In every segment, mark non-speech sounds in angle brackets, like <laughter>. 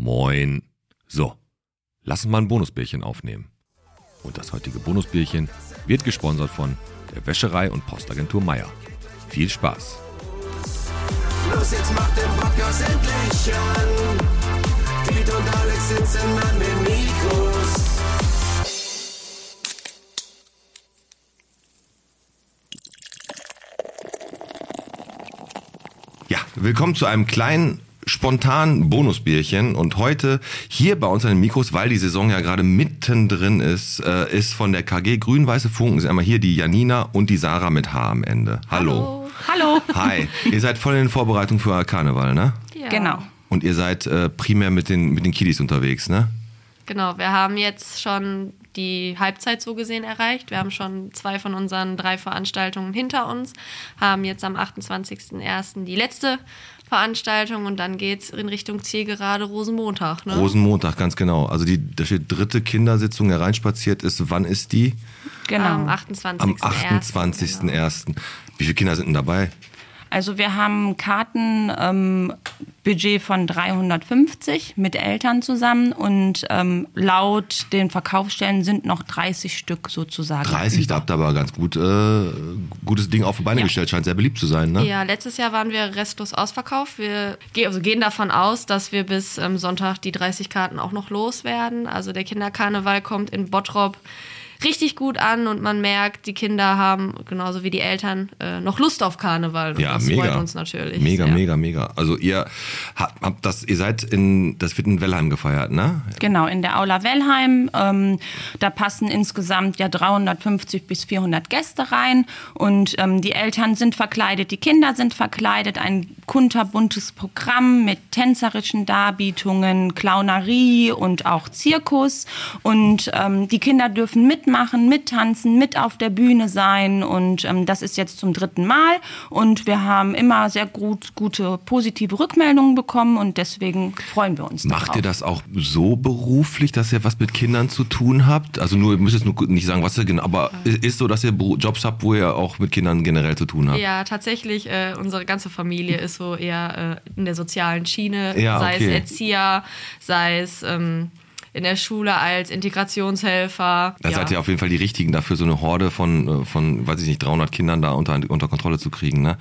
Moin. So, lass uns mal ein Bonusbierchen aufnehmen. Und das heutige Bonusbierchen wird gesponsert von der Wäscherei und Postagentur Meier. Viel Spaß. Los, jetzt macht den Podcast endlich an. Piet und Alex sitzen an den Mikros. Ja, willkommen zu einem kleinen spontanen Bonusbierchen und heute hier bei uns an den Mikros, weil die Saison ja gerade mittendrin ist, äh, ist von der KG Grün-Weiße Funken, ist einmal hier die Janina und die Sarah mit H am Ende. Hallo. Hallo. Hi, ihr seid voll in den Vorbereitungen für Karneval, ne? Ja. Genau. Und ihr seid äh, primär mit den, mit den Kiddies unterwegs, ne? Genau, wir haben jetzt schon die Halbzeit so gesehen erreicht. Wir haben schon zwei von unseren drei Veranstaltungen hinter uns, haben jetzt am 28.01. die letzte Veranstaltung und dann geht es in Richtung Zielgerade Rosenmontag. Ne? Rosenmontag, ganz genau. Also die da steht dritte Kindersitzung hereinspaziert ist. Wann ist die? Genau. Am 28.01. Am 28.01. Wie viele Kinder sind denn dabei? Also wir haben Kartenbudget ähm, Budget von 350 mit Eltern zusammen und ähm, laut den Verkaufsstellen sind noch 30 Stück sozusagen. 30, da habt ihr aber ganz gut, äh, gutes Ding auf die Beine Ja. gestellt, scheint sehr beliebt zu sein, ne? Ja, letztes Jahr waren wir restlos ausverkauft. Wir ge- also gehen davon aus, dass wir bis ähm, Sonntag die 30 Karten auch noch loswerden. Also der Kinderkarneval kommt in Bottrop richtig gut an und man merkt, die Kinder haben genauso wie die Eltern äh, noch Lust auf Karneval. Und Ja, das mega. freut uns natürlich. Mega, sehr. mega, mega. Also ihr habt, habt das, ihr seid in, das wird in Wellheim gefeiert, ne? Genau, in der Aula Wellheim. Ähm, da passen insgesamt ja 350 bis 400 Gäste rein. Und ähm, die Eltern sind verkleidet, die Kinder sind verkleidet. Ein kunterbuntes Programm mit tänzerischen Darbietungen, Clownerie und auch Zirkus. Und ähm, die Kinder dürfen mitmachen, mittanzen, mit auf der Bühne sein. Und ähm, das ist jetzt zum dritten Mal. Und wir haben immer sehr gut, gute, positive Rückmeldungen bekommen. Und deswegen freuen wir uns Macht darauf. ihr das auch so beruflich, dass ihr was mit Kindern zu tun habt? Also nur, ihr müsst jetzt nur nicht sagen, was ihr genau, aber ist so, dass ihr Jobs habt, wo ihr auch mit Kindern generell zu tun habt? Ja, tatsächlich, äh, unsere ganze Familie ist so eher äh, in der sozialen Schiene, Ja, sei okay. es Erzieher, sei es ähm, in der Schule als Integrationshelfer. Da ja. seid ihr auf jeden Fall die Richtigen dafür, so eine Horde von, äh, von weiß ich nicht, 300 Kindern da unter, unter Kontrolle zu kriegen. Ne?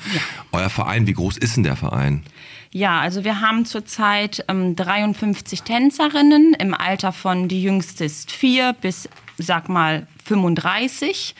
Euer Verein, wie groß ist denn der Verein? Ja, also wir haben zurzeit ähm, 53 Tänzerinnen im Alter von die jüngste ist vier bis sag mal 35.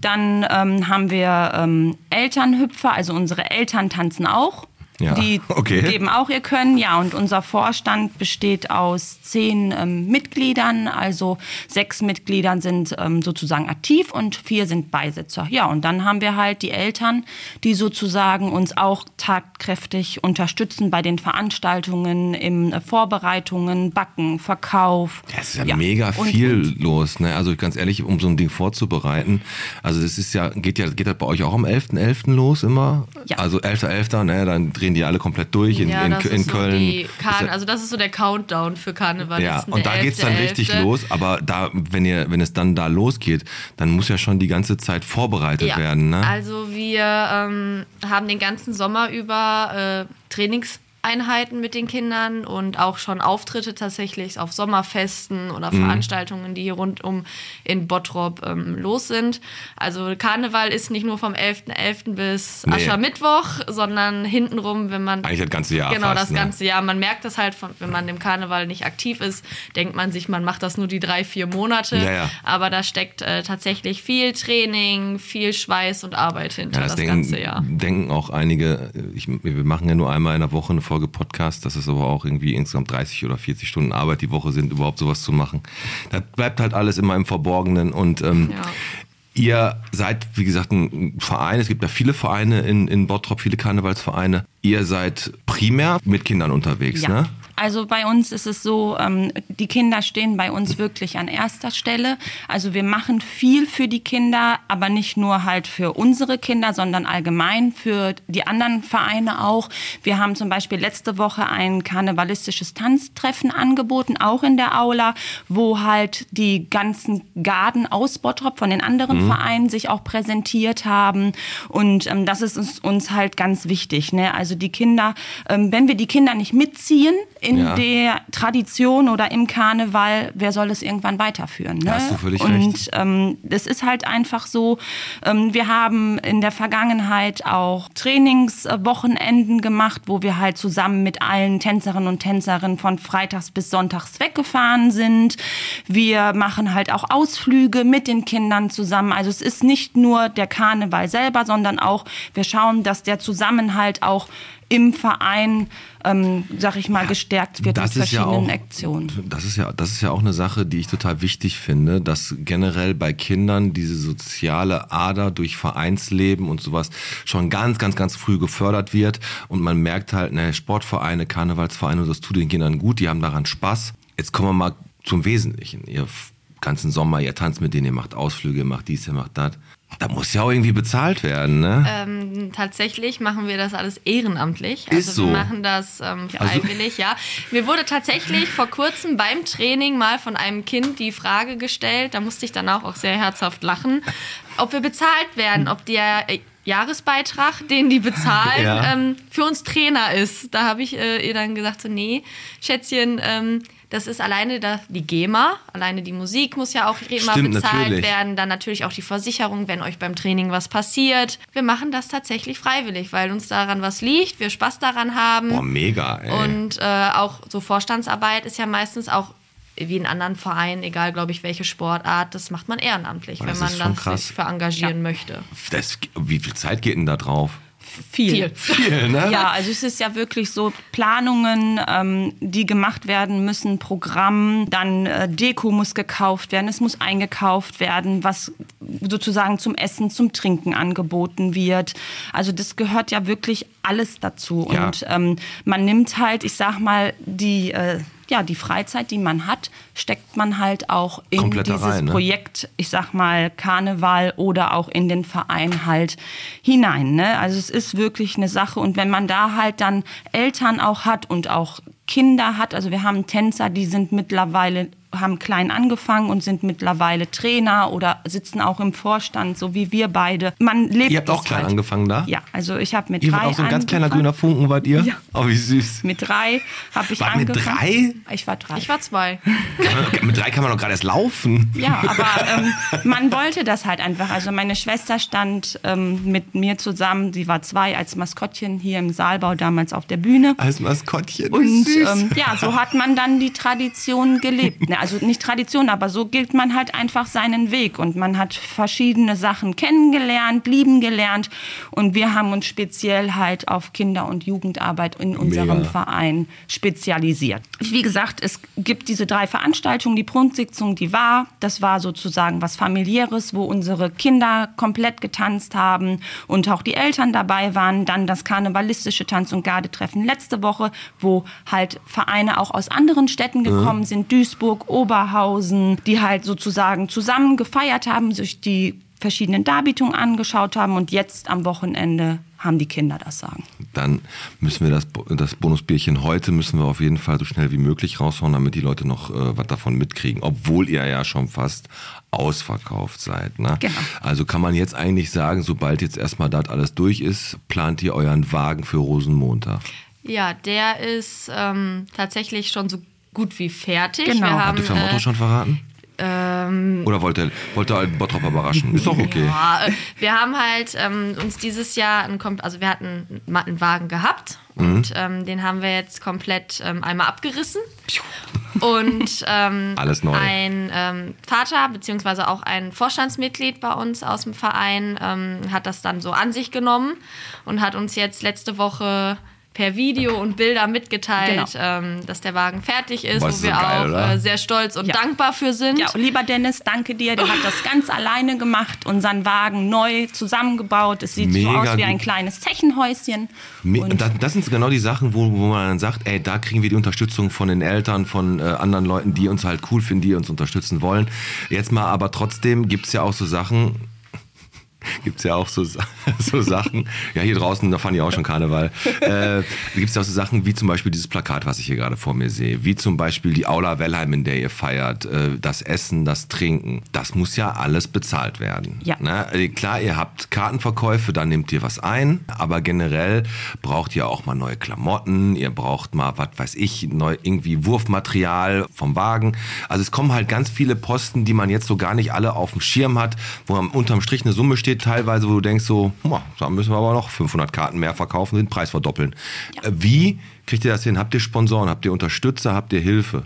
Dann ähm, haben wir ähm, Elternhüpfer, also unsere Eltern tanzen auch. Ja, Die <laughs> okay. geben auch ihr Können, ja. Und unser Vorstand besteht aus zehn ähm, Mitgliedern, also sechs Mitgliedern sind ähm, sozusagen aktiv und vier sind Beisitzer. Ja, und dann haben wir halt die Eltern, die sozusagen uns auch tatkräftig unterstützen bei den Veranstaltungen, in äh, Vorbereitungen, Backen, Verkauf. Das ist ja, mega und- viel los, ne? Also ganz ehrlich, um so ein Ding vorzubereiten. Also das ist ja, geht ja, geht das bei euch auch am 11.11. los immer? Ja. Also 11.11., ne? Dann drehen die alle komplett durch in, ja, in, in Köln. So die Ist Karn ja- also das ist so der Countdown für Karneval. ja, und da geht's dann richtig los, aber da, wenn ihr, wenn es dann da losgeht, dann muss ja schon die ganze Zeit vorbereitet Ja. werden, ne? Also wir ähm, haben den ganzen Sommer über äh, Trainingseinheiten mit den Kindern und auch schon Auftritte tatsächlich auf Sommerfesten oder Mhm. Veranstaltungen, die hier rundum in Bottrop ähm, los sind. Also Karneval ist nicht nur vom 11.11. bis Nee. Aschermittwoch, sondern hintenrum, wenn man Eigentlich das ganze Jahr Genau, fast, das ne? ganze Jahr. Man merkt das halt, von, wenn man im Karneval nicht aktiv ist, denkt man sich, man macht das nur die drei, vier Monate. Ja, ja. Aber da steckt äh, tatsächlich viel Training, viel Schweiß und Arbeit hinter Ja, das, das denken, ganze Jahr. denken auch einige, ich, wir machen ja nur einmal in der Woche eine Folge Podcast, dass es aber auch irgendwie insgesamt 30 oder 40 Stunden Arbeit die Woche sind, überhaupt sowas zu machen. Das bleibt halt alles immer im Verborgenen und ähm, Ja. Ihr seid, wie gesagt, ein Verein. Es gibt ja viele Vereine in, in Bottrop, viele Karnevalsvereine. Ihr seid primär mit Kindern unterwegs, Ja. ne? Also bei uns ist es so, ähm, die Kinder stehen bei uns wirklich an erster Stelle. Also wir machen viel für die Kinder, aber nicht nur halt für unsere Kinder, sondern allgemein für die anderen Vereine auch. Wir haben zum Beispiel letzte Woche ein karnevalistisches Tanztreffen angeboten, auch in der Aula, wo halt die ganzen Garden aus Bottrop von den anderen Vereinen sich auch präsentiert haben. Und ähm, das ist uns, uns halt ganz wichtig. Ne? Also die Kinder, ähm, wenn wir die Kinder nicht mitziehen in Ja. der Tradition oder im Karneval, wer soll es irgendwann weiterführen? Ne? Da hast du völlig und recht. ähm, das ist halt einfach so, ähm, wir haben in der Vergangenheit auch Trainingswochenenden gemacht, wo wir halt zusammen mit allen Tänzerinnen und Tänzerinnen von freitags bis sonntags weggefahren sind. Wir machen halt auch Ausflüge mit den Kindern zusammen. Also es ist nicht nur der Karneval selber, sondern auch, wir schauen, dass der Zusammenhalt auch im Verein, ähm, sag ich mal, gestärkt wird mit das ja verschiedenen auch, Aktionen. Das ist ja, das ist ja auch eine Sache, die ich total wichtig finde, dass generell bei Kindern diese soziale Ader durch Vereinsleben und sowas schon ganz, ganz, ganz früh gefördert wird und man merkt halt, ne, Sportvereine, Karnevalsvereine, das tut den Kindern gut, die haben daran Spaß. Jetzt kommen wir mal zum Wesentlichen. Ihr ganzen Sommer, ihr tanzt mit denen, ihr macht Ausflüge, ihr macht dies, ihr macht das. Da muss ja auch irgendwie bezahlt werden, ne? Ähm, tatsächlich machen wir das alles ehrenamtlich. Also Ist so. wir machen das ähm, Also- freiwillig, ja. Mir wurde tatsächlich vor kurzem beim Training mal von einem Kind die Frage gestellt, da musste ich danach auch sehr herzhaft lachen, ob wir bezahlt werden, ob der äh, Jahresbeitrag, den die bezahlen, Ja. ähm, für uns Trainer ist. Da habe ich äh, ihr dann gesagt, so, nee, Schätzchen, ähm, das ist alleine da, die GEMA, alleine die Musik muss ja auch immer Stimmt, bezahlt natürlich. werden, dann natürlich auch die Versicherung, wenn euch beim Training was passiert. Wir machen das tatsächlich freiwillig, weil uns daran was liegt, wir Spaß daran haben. Boah, mega, ey. Und äh, auch so Vorstandsarbeit ist ja meistens auch wie in anderen Vereinen, egal glaube ich welche Sportart, das macht man ehrenamtlich, Boah, wenn das man krass. sich für engagieren möchte. das, wie viel Zeit geht denn da drauf? Viel. Viel, ne? Ja, also es ist ja wirklich so Planungen, ähm, die gemacht werden müssen, Programm, dann äh, Deko muss gekauft werden, es muss eingekauft werden, was sozusagen zum Essen, zum Trinken angeboten wird. Also das gehört ja wirklich alles dazu. Ja. Und ähm, man nimmt halt, ich sag mal, die äh, ja, die Freizeit, die man hat, steckt man halt auch in Komplett dieses rein, ne? Projekt, ich sag mal, Karneval oder auch in den Verein halt hinein. Ne? Also es ist wirklich eine Sache. Und wenn man da halt dann Eltern auch hat und auch Kinder hat, also wir haben Tänzer, die sind mittlerweile haben klein angefangen und sind mittlerweile Trainer oder sitzen auch im Vorstand, so wie wir beide. Man lebt Ihr habt auch klein halt. angefangen da? Ja, also ich habe mit Ihr drei wart auch so ein ganz kleiner angefangen. grüner Funken, wart ihr? Ja. Oh, wie süß. Mit drei habe ich Wart mit angefangen. Ich war drei. Ich war zwei. Man, mit drei kann man doch gerade erst laufen. Ja, aber ähm, man wollte das halt einfach. Also meine Schwester stand ähm, mit mir zusammen, sie war zwei als Maskottchen hier im Saalbau damals auf der Bühne. Als Maskottchen. Und süß. ähm, ja, so hat man dann die Tradition gelebt. Ne, Also nicht Tradition, aber so geht man halt einfach seinen Weg. Und man hat verschiedene Sachen kennengelernt, lieben gelernt. Und wir haben uns speziell halt auf Kinder- und Jugendarbeit in unserem Mega. Verein spezialisiert. Wie gesagt, es gibt diese drei Veranstaltungen. Die Prunksitzung, die war, das war sozusagen was familiäres, wo unsere Kinder komplett getanzt haben und auch die Eltern dabei waren. Dann das karnevalistische Tanz- und Gardetreffen letzte Woche, wo halt Vereine auch aus anderen Städten gekommen sind, Duisburg, Oberhausen, die halt sozusagen zusammen gefeiert haben, sich die verschiedenen Darbietungen angeschaut haben und jetzt am Wochenende haben die Kinder das Sagen. Dann müssen wir das, das Bonusbierchen heute müssen wir auf jeden Fall so schnell wie möglich raushauen, damit die Leute noch äh, was davon mitkriegen, obwohl ihr ja schon fast ausverkauft seid. Ne? Genau. Also kann man jetzt eigentlich sagen, sobald jetzt erstmal das alles durch ist, plant ihr euren Wagen für Rosenmontag. Ja, der ist ähm, tatsächlich schon so gut wie fertig. Genau. Wir haben, ihr für Motto äh, schon verraten? Oder wollt ihr, wollt ihr halt Bottrop überraschen? Ist doch okay. Ja, äh, wir haben halt ähm, uns dieses Jahr, ein, kom- also wir hatten einen Wagen gehabt Mhm. und ähm, den haben wir jetzt komplett ähm, einmal abgerissen. Und ähm, <laughs> Alles neu. ein ähm, Vater beziehungsweise auch ein Vorstandsmitglied bei uns aus dem Verein ähm, hat das dann so an sich genommen und hat uns jetzt letzte Woche per Video und Bilder mitgeteilt, Genau. ähm, dass der Wagen fertig ist, Boah, wo ist so wir geil, auch äh, sehr stolz und Ja. dankbar für sind. Ja, lieber Dennis, danke dir. Der hat das ganz alleine gemacht, unseren Wagen neu zusammengebaut. Es sieht Mega so aus wie ein kleines Zechenhäuschen. Me- Und Das, das sind genau die Sachen, wo, wo man dann sagt, ey, da kriegen wir die Unterstützung von den Eltern, von äh, anderen Leuten, die uns halt cool finden, die uns unterstützen wollen. Jetzt mal aber trotzdem gibt's ja auch so Sachen, <laughs> Gibt's ja auch so, <laughs> so Sachen. Ja, hier draußen, da fand ich auch schon Karneval. Äh, gibt's ja auch so Sachen wie zum Beispiel dieses Plakat, was ich hier gerade vor mir sehe. Wie zum Beispiel die Aula Wellheim, in der ihr feiert. Äh, das Essen, das Trinken. Das muss ja alles bezahlt werden. Ja. Ne? Äh, Klar, ihr habt Kartenverkäufe, da nehmt ihr was ein. Aber generell braucht ihr auch mal neue Klamotten. Ihr braucht mal, was weiß ich, neu, irgendwie Wurfmaterial vom Wagen. Also es kommen halt ganz viele Posten, die man jetzt so gar nicht alle auf dem Schirm hat, wo am unterm Strich eine Summe steht, teilweise, wo du denkst so, "Boah, da müssen wir aber noch 500 Karten mehr verkaufen, den Preis verdoppeln. Äh, Wie kriegt ihr das hin? Habt ihr Sponsoren? Habt ihr Unterstützer? Habt ihr Hilfe?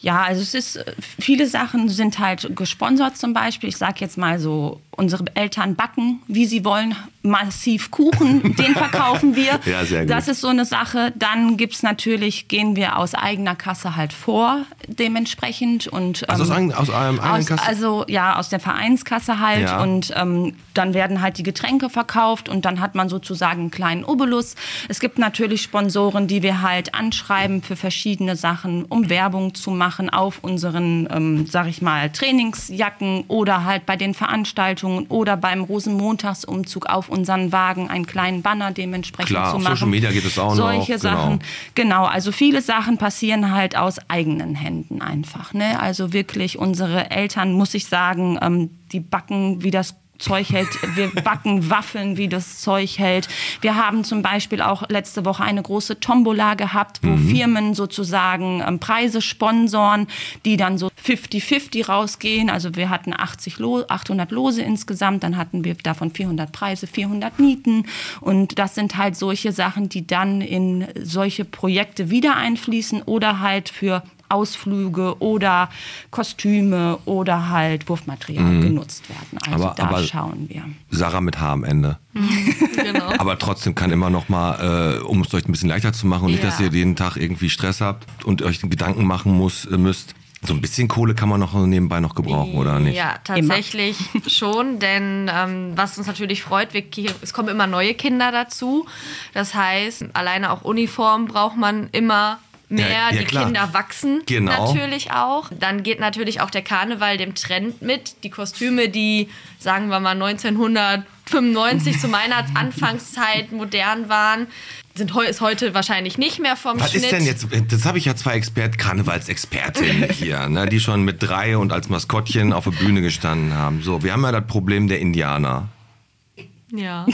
Ja, also es ist, äh, viele Sachen sind halt gesponsert zum Beispiel. Ich sage jetzt mal so, unsere Eltern backen, wie sie wollen, massiv Kuchen, <laughs> den verkaufen wir. Ja, sehr gut. Das ist so eine Sache. Dann gibt's natürlich, gehen wir aus eigener Kasse halt vor, dementsprechend. Und, Also aus ähm, eigen- aus eurem eigenen Kasse? Also ja, aus der Vereinskasse halt. Ja. Und ähm, dann werden halt die Getränke verkauft und dann hat man sozusagen einen kleinen Obolus. Es gibt natürlich Sponsoren, die wir halt anschreiben für verschiedene Sachen, um Werbung zu machen auf unseren, ähm, sag ich mal, Trainingsjacken oder halt bei den Veranstaltungen oder beim Rosenmontagsumzug auf unseren Wagen einen kleinen Banner dementsprechend Klar, zu auf machen. Social Media geht es auch noch, Solche genau. Sachen. Genau, also viele Sachen passieren halt aus eigenen Händen einfach. Ne? Also wirklich, unsere Eltern, muss ich sagen, ähm, die backen wie das Zeug hält. Wir backen Waffeln, wie das Zeug hält. Wir haben zum Beispiel auch letzte Woche eine große Tombola gehabt, wo Firmen sozusagen ähm, Preise sponsoren, die dann so 50-50 rausgehen. Also wir hatten 80 Lo 800 Lose insgesamt, dann hatten wir davon 400 Preise, 400 Nieten. Und das sind halt solche Sachen, die dann in solche Projekte wieder einfließen oder halt für Ausflüge oder Kostüme oder halt Wurfmaterial genutzt werden. Also Mhm. Aber- da aber- schauen wir. Sarah mit H am Ende. <laughs> Genau. Aber trotzdem kann immer noch mal, äh, um es euch ein bisschen leichter zu machen und nicht, Ja. dass ihr jeden Tag irgendwie Stress habt und euch Gedanken machen muss, äh, müsst. So ein bisschen Kohle kann man noch nebenbei noch gebrauchen, oder nicht? Ja, tatsächlich <laughs> schon, denn ähm, was uns natürlich freut, wir, es kommen immer neue Kinder dazu. Das heißt, alleine auch Uniform braucht man immer mehr. Ja, ja, die klar. Kinder wachsen Genau. natürlich auch. Dann geht natürlich auch der Karneval dem Trend mit. Die Kostüme, die, sagen wir mal, 1995 zu meiner Anfangszeit modern waren, sind heu ist heute wahrscheinlich nicht mehr vom Was Schnitt. ist denn jetzt, das habe ich ja zwei Expert, Karnevalsexpertinnen <laughs> hier, ne, die schon mit drei und als Maskottchen auf der Bühne gestanden haben. So, wir haben ja das Problem der Indianer. Ja.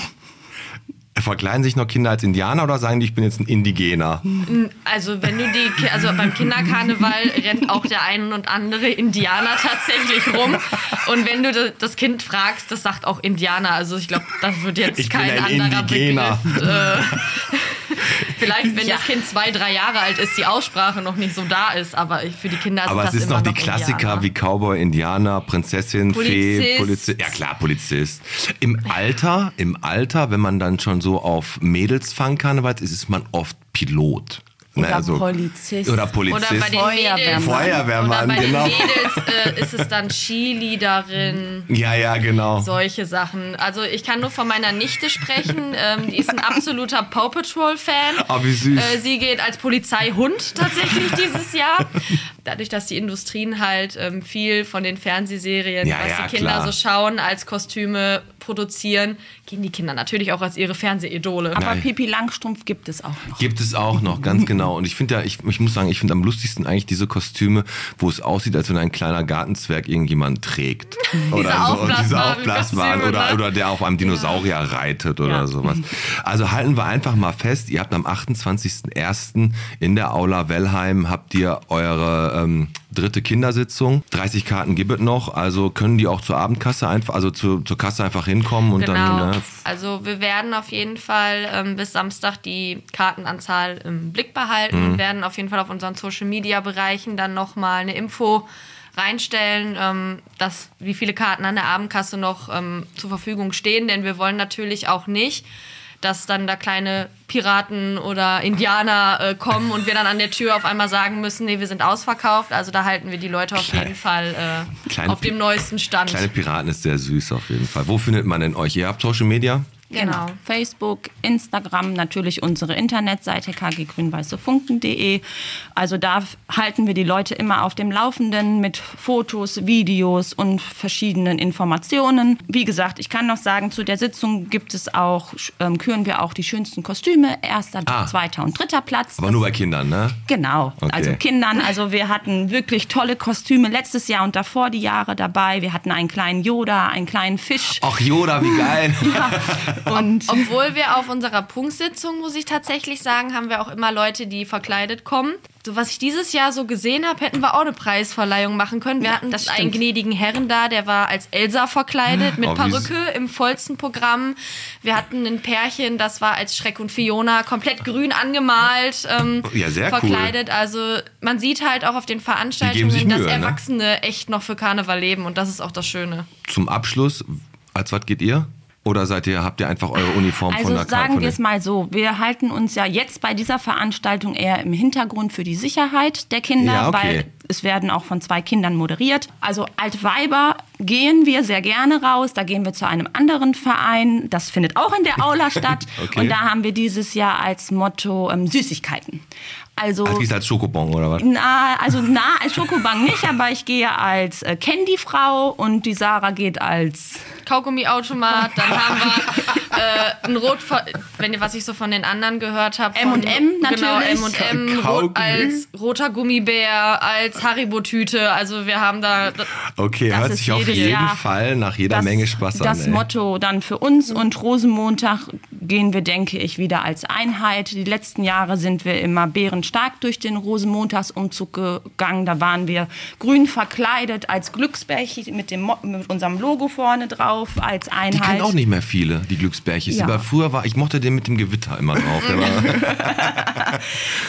Verkleiden sich noch Kinder als Indianer oder sagen die, ich bin jetzt ein Indigener? Also wenn du die, also beim Kinderkarneval rennt auch der ein und andere Indianer tatsächlich rum. Und wenn du da- das Kind fragst, das sagt auch Indianer. Also ich glaube, das wird jetzt Ich kein ein anderer Indigener. Begriff. Äh, vielleicht, wenn das Kind zwei, drei Jahre alt ist, die Aussprache noch nicht so da ist. Aber für die Kinder ist Aber es ist noch die Klassiker Indianer. wie Cowboy, Indianer, Prinzessin, Fee, Polizist. Polizist. Ja klar, Polizist. Im Alter, im Alter, wenn man dann schon so auf Mädels fangen Karnevals ist, ist man oft Pilot. Ne, Oder Polizist. Oder Oder Polizist. bei den Feuerwehrmann. Mädels, Feuerwehrmann, oder bei genau. den Mädels äh, ist es dann Cheerleaderin. ja, ja, genau. Solche Sachen. Also ich kann nur von meiner Nichte sprechen. Ähm, die ist ein absoluter Paw Patrol-Fan. Oh, wie süß. Äh, sie geht als Polizeihund tatsächlich dieses Jahr. Dadurch, dass die Industrien halt ähm, viel von den Fernsehserien, Ja, was ja, die Kinder klar. so schauen, als Kostüme produzieren, gehen die Kinder natürlich auch als ihre Fernsehidole. Aber Nein. Pipi Langstrumpf gibt es auch noch. Gibt es auch noch, ganz <laughs> genau. Und ich finde ja, ich, ich muss sagen, ich finde am lustigsten eigentlich diese Kostüme, wo es aussieht, als wenn ein kleiner Gartenzwerg irgendjemand trägt. Oder so. Und diese aufblasbaren oder, ne? oder der auf einem Dinosaurier reitet oder Ja. sowas. Also halten wir einfach mal fest, ihr habt am 28.01. in der Aula Wellheim habt ihr eure ähm, dritte Kindersitzung. 30 Karten gibt es noch, also können die auch zur Abendkasse einfach, also zu, zur Kasse einfach hinkommen und Genau. dann, ne, Also wir werden auf jeden Fall ähm, bis Samstag die Kartenanzahl im Blick behalten Mhm. und werden auf jeden Fall auf unseren Social Media Bereichen dann nochmal eine Info reinstellen, ähm, dass wie viele Karten an der Abendkasse noch ähm, zur Verfügung stehen, denn wir wollen natürlich auch nicht, dass dann da kleine Piraten oder Indianer äh, kommen und wir dann an der Tür auf einmal sagen müssen, nee, wir sind ausverkauft. Also da halten wir die Leute auf Klein- jeden Fall äh, kleine auf dem neuesten Stand. Kleine Piraten ist sehr süß auf jeden Fall. Wo findet man denn euch? Ihr habt Social Media? Genau. Facebook, Instagram, natürlich unsere Internetseite kggrünweißefunken.de. Also da halten wir die Leute immer auf dem Laufenden mit Fotos, Videos und verschiedenen Informationen. Wie gesagt, ich kann noch sagen, zu der Sitzung gibt es auch, ähm, küren wir auch die schönsten Kostüme, erster, Ah. zweiter und dritter Platz. Aber Das- nur bei Kindern, ne? Genau, Okay. also Kindern. Also wir hatten wirklich tolle Kostüme letztes Jahr und davor die Jahre dabei. Wir hatten einen kleinen Yoda, einen kleinen Fisch. Ach Yoda, wie geil. <laughs> Und <laughs> Obwohl wir auf unserer Punktsitzung, muss ich tatsächlich sagen, haben wir auch immer Leute, die verkleidet kommen. So was ich dieses Jahr so gesehen habe, hätten wir auch eine Preisverleihung machen können. Wir hatten das stimmt. einen gnädigen Herren da, der war als Elsa verkleidet mit Oh, Perücke im vollsten Programm. Wir hatten ein Pärchen, das war als Schreck und Fiona komplett grün angemalt, ähm, Ja, sehr cool. verkleidet. Also man sieht halt auch auf den Veranstaltungen, Mühe, dass ne? Erwachsene echt noch für Karneval leben und das ist auch das Schöne. Zum Abschluss, als was geht ihr? Oder seid ihr, habt ihr einfach eure Uniform von also der Karte? sagen von wir es mal so, wir halten uns ja jetzt bei dieser Veranstaltung eher im Hintergrund für die Sicherheit der Kinder, Ja, okay. weil es werden auch von zwei Kindern moderiert. Also Altweiber gehen wir sehr gerne raus, da gehen wir zu einem anderen Verein, das findet auch in der Aula <laughs> statt Okay. und da haben wir dieses Jahr als Motto ähm, Süßigkeiten. Also Als gehst du als Schokobon oder was? Na, also na, als Schokobang nicht, aber ich gehe als äh, Candy-Frau und die Sarah geht als. Kaugummiautomat, dann haben wir <laughs> äh, ein Rot, wenn ihr was ich so von den anderen gehört habe. M&M Genau, natürlich. M&M Kaugummi. rot, als roter Gummibär, als Haribo-Tüte. Also wir haben da Okay, Das hört sich auf jeden Jahr Fall nach jeder Menge Spaß das an. ey. Motto dann für uns und Rosenmontag gehen wir, denke ich, wieder als Einheit. Die letzten Jahre sind wir immer bärenstark durch den Rosenmontagsumzug gegangen. Da waren wir grün verkleidet als Glücksbärchen mit, dem mit unserem Logo vorne drauf als Einheit. Die kennen auch nicht mehr viele, die Glücksbärchis. Ja. Aber früher war, ich mochte den mit dem Gewitter immer drauf. <laughs>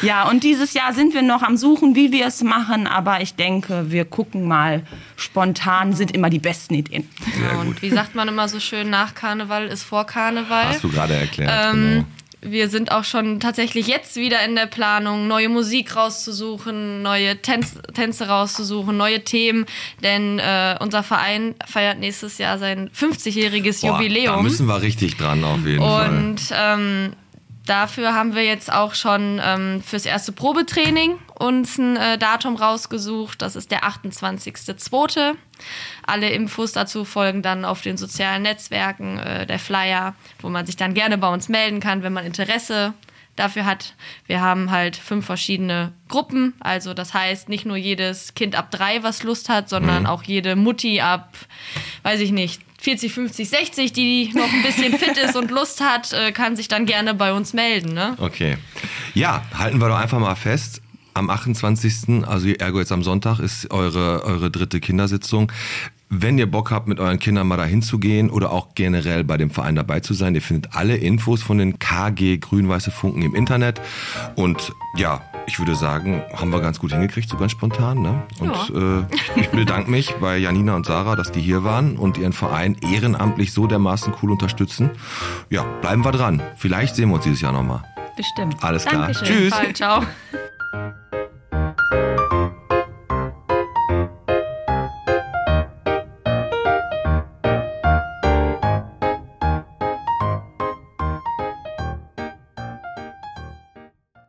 Ja, und dieses Jahr sind wir noch am Suchen, wie wir es machen, aber ich denke, wir gucken mal. Spontan sind immer die besten Ideen. sehr und gut. wie sagt man immer so schön, nach Karneval ist vor Karneval. Hast du gerade erklärt. Ähm, genau. Wir sind auch schon tatsächlich jetzt wieder in der Planung, neue Musik rauszusuchen, neue Tänz Tänze rauszusuchen, neue Themen, denn äh, unser Verein feiert nächstes Jahr sein 50-jähriges Boah, Jubiläum. Da müssen wir richtig dran, auf jeden Fall. Und ähm, dafür haben wir jetzt auch schon ähm, fürs erste Probetraining uns ein äh, Datum rausgesucht. Das ist der 28.02. Alle Infos dazu folgen dann auf den sozialen Netzwerken, äh, der Flyer, wo man sich dann gerne bei uns melden kann, wenn man Interesse dafür hat. Wir haben halt fünf verschiedene Gruppen. Also das heißt, nicht nur jedes Kind ab drei, was Lust hat, sondern auch jede Mutti ab, weiß ich nicht, 40, 50, 60, die noch ein bisschen fit ist und Lust hat, äh, kann sich dann gerne bei uns melden. Ne? Okay. Ja, halten wir doch einfach mal fest. Am 28., also ergo jetzt am Sonntag, ist eure, eure dritte Kindersitzung. Wenn ihr Bock habt, mit euren Kindern mal dahin zu gehen oder auch generell bei dem Verein dabei zu sein, ihr findet alle Infos von den KG Grün-Weiße Funken im Internet. Und ja, ich würde sagen, haben wir ganz gut hingekriegt, so ganz spontan. Ne? Und äh, ich, bedanke mich bei Janina und Sarah, dass die hier waren und ihren Verein ehrenamtlich so dermaßen cool unterstützen. Ja, bleiben wir dran. Vielleicht sehen wir uns dieses Jahr nochmal. Bestimmt. Alles klar. Dankeschön. Tschüss. Fall, ciao.